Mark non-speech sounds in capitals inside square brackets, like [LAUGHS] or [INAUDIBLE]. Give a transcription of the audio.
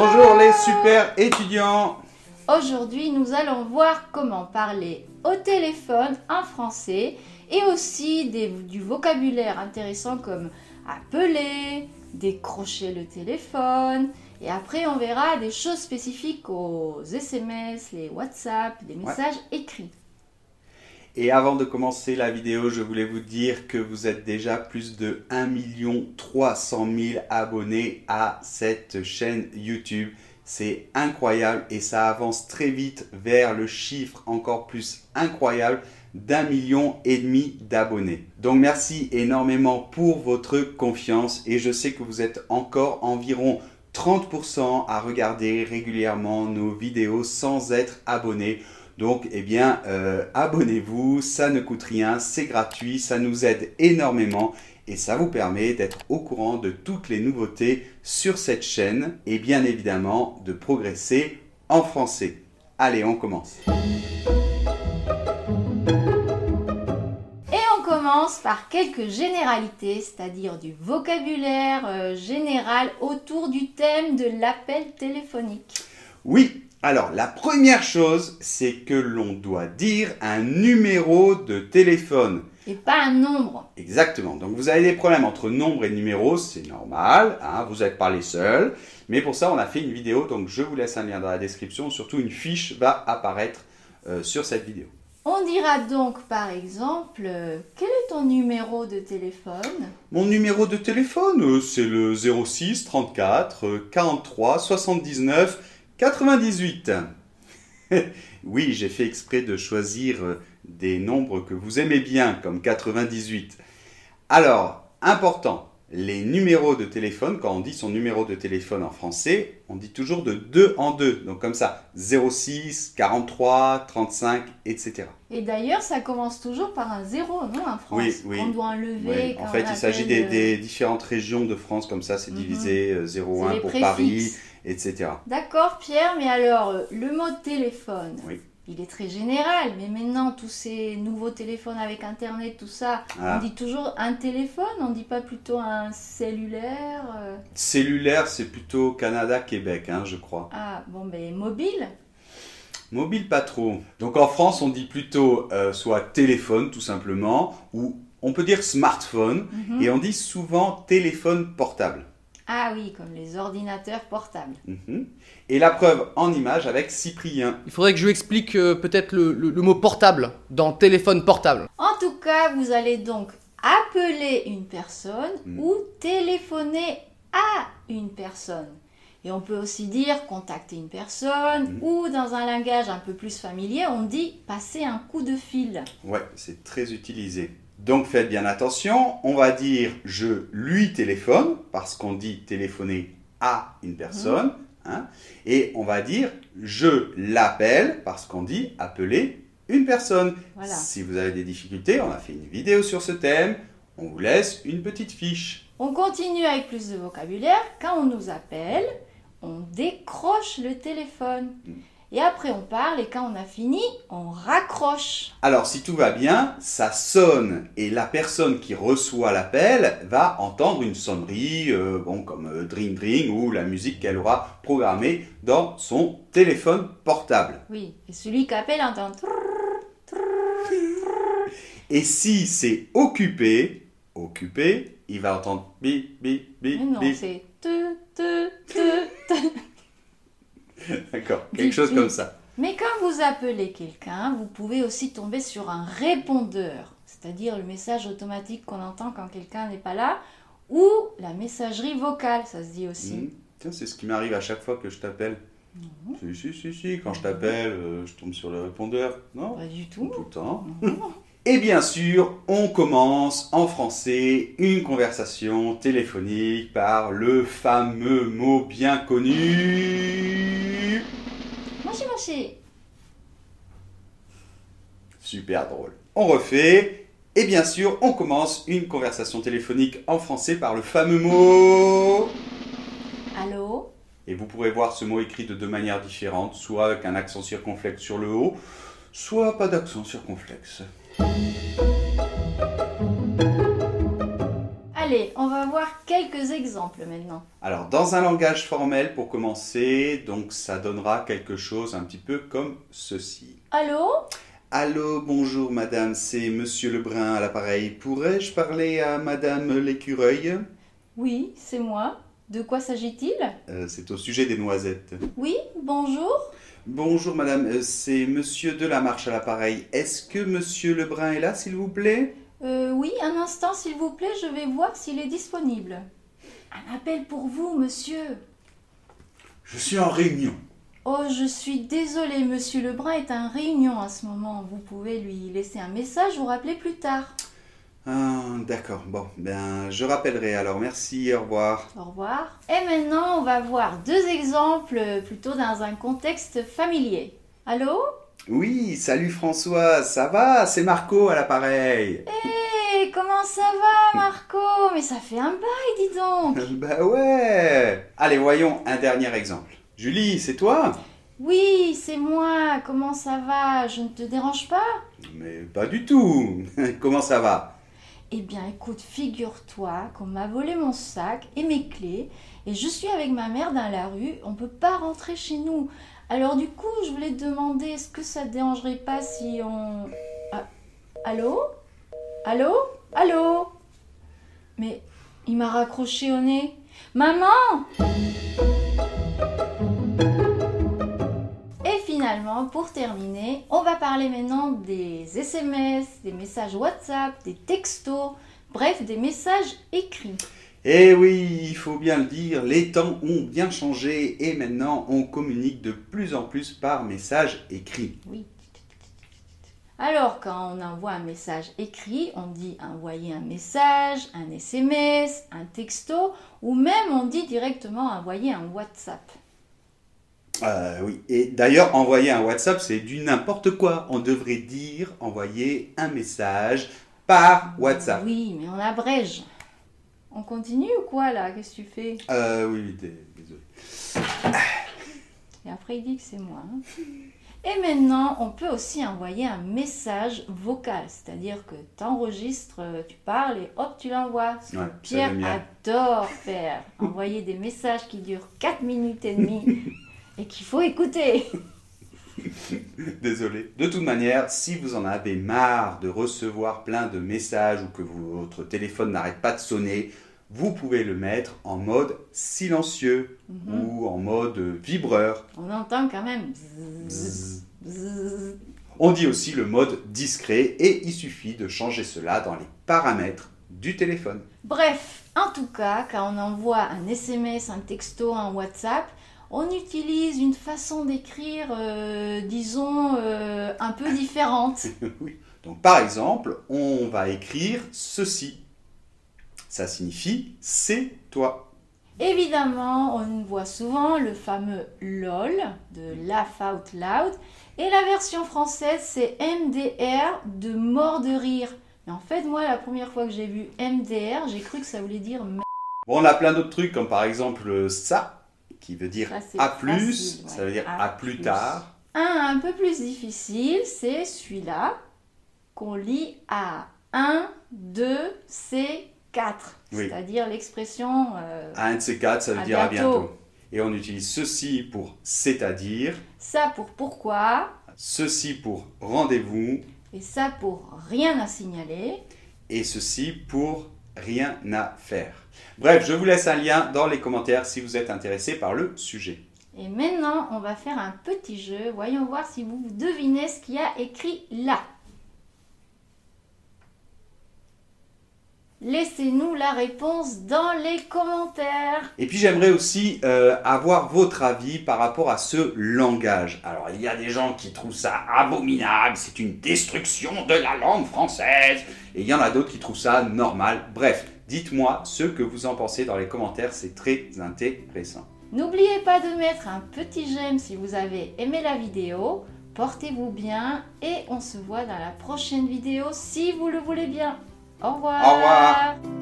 Bonjour les super étudiants Aujourd'hui, nous allons voir comment parler au téléphone en français et aussi des- du vocabulaire intéressant comme appeler, décrocher le téléphone. Et après, on verra des choses spécifiques aux SMS, les WhatsApp, des messages écrits. Et avant de commencer la vidéo, je voulais vous dire que vous êtes déjà plus de 1 300 000 abonnés à cette chaîne YouTube. C'est incroyable et ça avance très vite vers le chiffre encore plus incroyable d'un million et demi d'abonnés. Donc merci énormément pour votre confiance et je sais que vous êtes encore environ 30% à regarder régulièrement nos vidéos sans être abonné. Donc, eh bien, euh, abonnez-vous, ça ne coûte rien, c'est gratuit, ça nous aide énormément et ça vous permet d'être au courant de toutes les nouveautés sur cette chaîne et bien évidemment de progresser en français. Allez, on commence. Et on commence par quelques généralités, c'est-à-dire du vocabulaire euh, général autour du thème de l'appel téléphonique. Oui, alors la première chose, c'est que l'on doit dire un numéro de téléphone. Et pas un nombre. Exactement. Donc vous avez des problèmes entre nombre et numéro, c'est normal, hein, vous n'êtes pas les seuls. Mais pour ça, on a fait une vidéo, donc je vous laisse un lien dans la description. Surtout, une fiche va apparaître euh, sur cette vidéo. On dira donc par exemple, euh, quel est ton numéro de téléphone? Mon numéro de téléphone, euh, c'est le 06 34 euh, 43 79 98. [LAUGHS] oui, j'ai fait exprès de choisir euh, des nombres que vous aimez bien, comme 98. Alors, important, les numéros de téléphone, quand on dit son numéro de téléphone en français, on dit toujours de deux en deux. Donc comme ça, 06, 43, 35, etc. Et d'ailleurs, ça commence toujours par un zéro, non En France, Oui, oui. qu'on doit enlever. Oui, En fait, on il s'agit des, euh, des différentes régions de France, comme ça, c'est Mhm. divisé euh, c'est 0,1 les pour préfixes. Paris, etc. D'accord, Pierre, mais alors, euh, le mot téléphone, Oui. Il est très général, mais maintenant, tous ces nouveaux téléphones avec Internet, tout ça, Ah. on dit toujours un téléphone, on dit pas plutôt un cellulaire euh, Cellulaire, c'est plutôt Canada-Québec, hein, je crois. Ah, bon, ben, mobile Mobile, pas trop. Donc en France, on dit plutôt euh, soit téléphone, tout simplement, ou on peut dire smartphone, Mhm. et on dit souvent téléphone portable. Ah oui, comme les ordinateurs portables. Mhm. Et la preuve en image avec Cyprien. Il faudrait que je lui explique euh, peut-être le, le- le mot portable dans téléphone portable. En tout cas, vous allez donc appeler une personne Mm. ou téléphoner à une personne. Et on peut aussi dire contacter une personne Mm. ou dans un langage un peu plus familier, on dit passer un coup de fil. Ouais, c'est très utilisé. Donc faites bien attention, on va dire je lui téléphone, parce qu'on dit téléphoner à une personne, hein, et on va dire je l'appelle, parce qu'on dit appeler une personne. Voilà. Si vous avez des difficultés, on a fait une vidéo sur ce thème, on vous laisse une petite fiche. On continue avec plus de vocabulaire. Quand on nous appelle, on décroche le téléphone. Et après on parle et quand on a fini, on raccroche. Alors si tout va bien, ça sonne et la personne qui reçoit l'appel va entendre une sonnerie, euh, bon, comme euh, Dring Dring ou la musique qu'elle aura programmée dans son téléphone portable. Oui, et celui qui appelle entend Et si c'est occupé, occupé, il va entendre bip bip Mais non, c'est te, te. D'accord, quelque chose comme ça. Mais quand vous appelez quelqu'un, vous pouvez aussi tomber sur un répondeur, c'est-à-dire le message automatique qu'on entend quand quelqu'un n'est pas là, ou la messagerie vocale, ça se dit aussi. Hmm. Tiens, c'est ce qui m'arrive à chaque fois que je t'appelle. Si, si, si, si, quand je t'appelle, euh, je tombe sur le répondeur. Non? Pas du tout. Tout le temps. [LAUGHS] Et bien sûr, on commence en français une conversation téléphonique par le fameux mot bien connu. Super drôle. On refait. Et bien sûr, on commence une conversation téléphonique en français par le fameux mot. Allô? Et vous pourrez voir ce mot écrit de deux manières différentes, soit avec un accent circonflexe sur le haut, soit pas d'accent circonflexe. Allez, on va voir quelques exemples maintenant. Alors, dans un langage formel, pour commencer, donc ça donnera quelque chose un petit peu comme ceci. Allô? Allô, bonjour madame, c'est monsieur Lebrun à l'appareil. Pourrais-je parler à madame l'écureuil? Oui, c'est moi. De quoi s'agit-il? Euh, C'est au sujet des noisettes. Oui, bonjour. Bonjour madame, euh, c'est monsieur Delamarche à l'appareil. Est-ce que monsieur Lebrun est là, s'il vous plaît? Euh, oui, un instant s'il vous plaît, je vais voir s'il est disponible. Un appel pour vous, monsieur. Je suis en réunion. Oh, je suis désolée, monsieur Lebrun est en réunion à ce moment. Vous pouvez lui laisser un message ou rappeler plus tard. Ah, d'accord, bon, ben je rappellerai alors, merci, au revoir. Au revoir. Et maintenant, on va voir deux exemples euh, plutôt dans un contexte familier. Allô? Oui, salut François, ça va? C'est Marco à l'appareil. Hé, comment ça va, Marco? Mais ça fait un bail, dis donc. [LAUGHS] bah ouais Allez, voyons un dernier exemple. Julie, c'est toi? Oui, c'est moi. Comment ça va? Je ne te dérange pas? Mais pas du tout. [LAUGHS] Comment ça va? Eh bien, écoute, figure-toi qu'on m'a volé mon sac et mes clés, et je suis avec ma mère dans la rue. On peut pas rentrer chez nous. Alors du coup, je voulais te demander, est-ce que ça te dérangerait pas si on... Ah, allô? Allô? Allô? Mais il m'a raccroché au nez. Maman Et finalement, pour terminer, on va parler maintenant des SMS, des messages WhatsApp, des textos, bref, des messages écrits. Eh oui, il faut bien le dire, les temps ont bien changé et maintenant on communique de plus en plus par message écrit. Oui. Alors, quand on envoie un message écrit, on dit envoyer un message, un SMS, un texto, ou même on dit directement envoyer un WhatsApp. Euh, oui, et d'ailleurs, envoyer un WhatsApp, c'est du n'importe quoi. On devrait dire envoyer un message par WhatsApp. Oui, mais on abrège. On continue ou quoi là? Qu'est-ce que tu fais? Euh, oui, oui, dé- désolé. Et après il dit que c'est moi. hein. Et maintenant, on peut aussi envoyer un message vocal, c'est-à-dire que tu enregistres, tu parles et hop, tu l'envoies. Ce que Ouais, Pierre adore faire, [LAUGHS] envoyer des messages qui durent 4 minutes et demie et qu'il faut écouter. [LAUGHS] Désolé. De toute manière, si vous en avez marre de recevoir plein de messages ou que votre téléphone n'arrête pas de sonner, vous pouvez le mettre en mode silencieux Mhm. ou en mode vibreur. On entend quand même. On dit aussi le mode discret et il suffit de changer cela dans les paramètres du téléphone. Bref, en tout cas, quand on envoie un SMS, un texto, un WhatsApp, on utilise une façon d'écrire, euh, disons, euh, un peu différente. [LAUGHS] oui. Donc par exemple, on va écrire ceci. Ça signifie c'est toi. Évidemment, on voit souvent le fameux LOL de Laugh Out Loud et la version française c'est MDR de mort de rire. Mais en fait, moi, la première fois que j'ai vu MDR, j'ai cru que ça voulait dire Bon, on a plein d'autres trucs comme par exemple ça qui veut dire Ça, c'est à plus, ça veut dire À à plus plus. tard. Un un peu plus difficile, c'est celui-là qu'on lit à 1, 2, C, 4. Oui. C'est-à-dire l'expression euh, Un de ces quatre, ça veut À dire à bientôt. Et on utilise ceci pour c'est-à-dire, ça pour pourquoi ceci pour rendez-vous et ça pour rien à signaler. et ceci pour rien à faire. Bref, je vous laisse un lien dans les commentaires si vous êtes intéressé par le sujet. Et maintenant, on va faire un petit jeu. Voyons voir si vous devinez ce qu'il y a écrit là. Laissez-nous la réponse dans les commentaires. Et puis j'aimerais aussi euh, avoir votre avis par rapport à ce langage. Alors il y a des gens qui trouvent ça abominable, c'est une destruction de la langue française. Et il y en a d'autres qui trouvent ça normal. Bref, dites-moi ce que vous en pensez dans les commentaires, c'est très intéressant. N'oubliez pas de mettre un petit j'aime si vous avez aimé la vidéo. Portez-vous bien et on se voit dans la prochaine vidéo si vous le voulez bien. 好乖好乖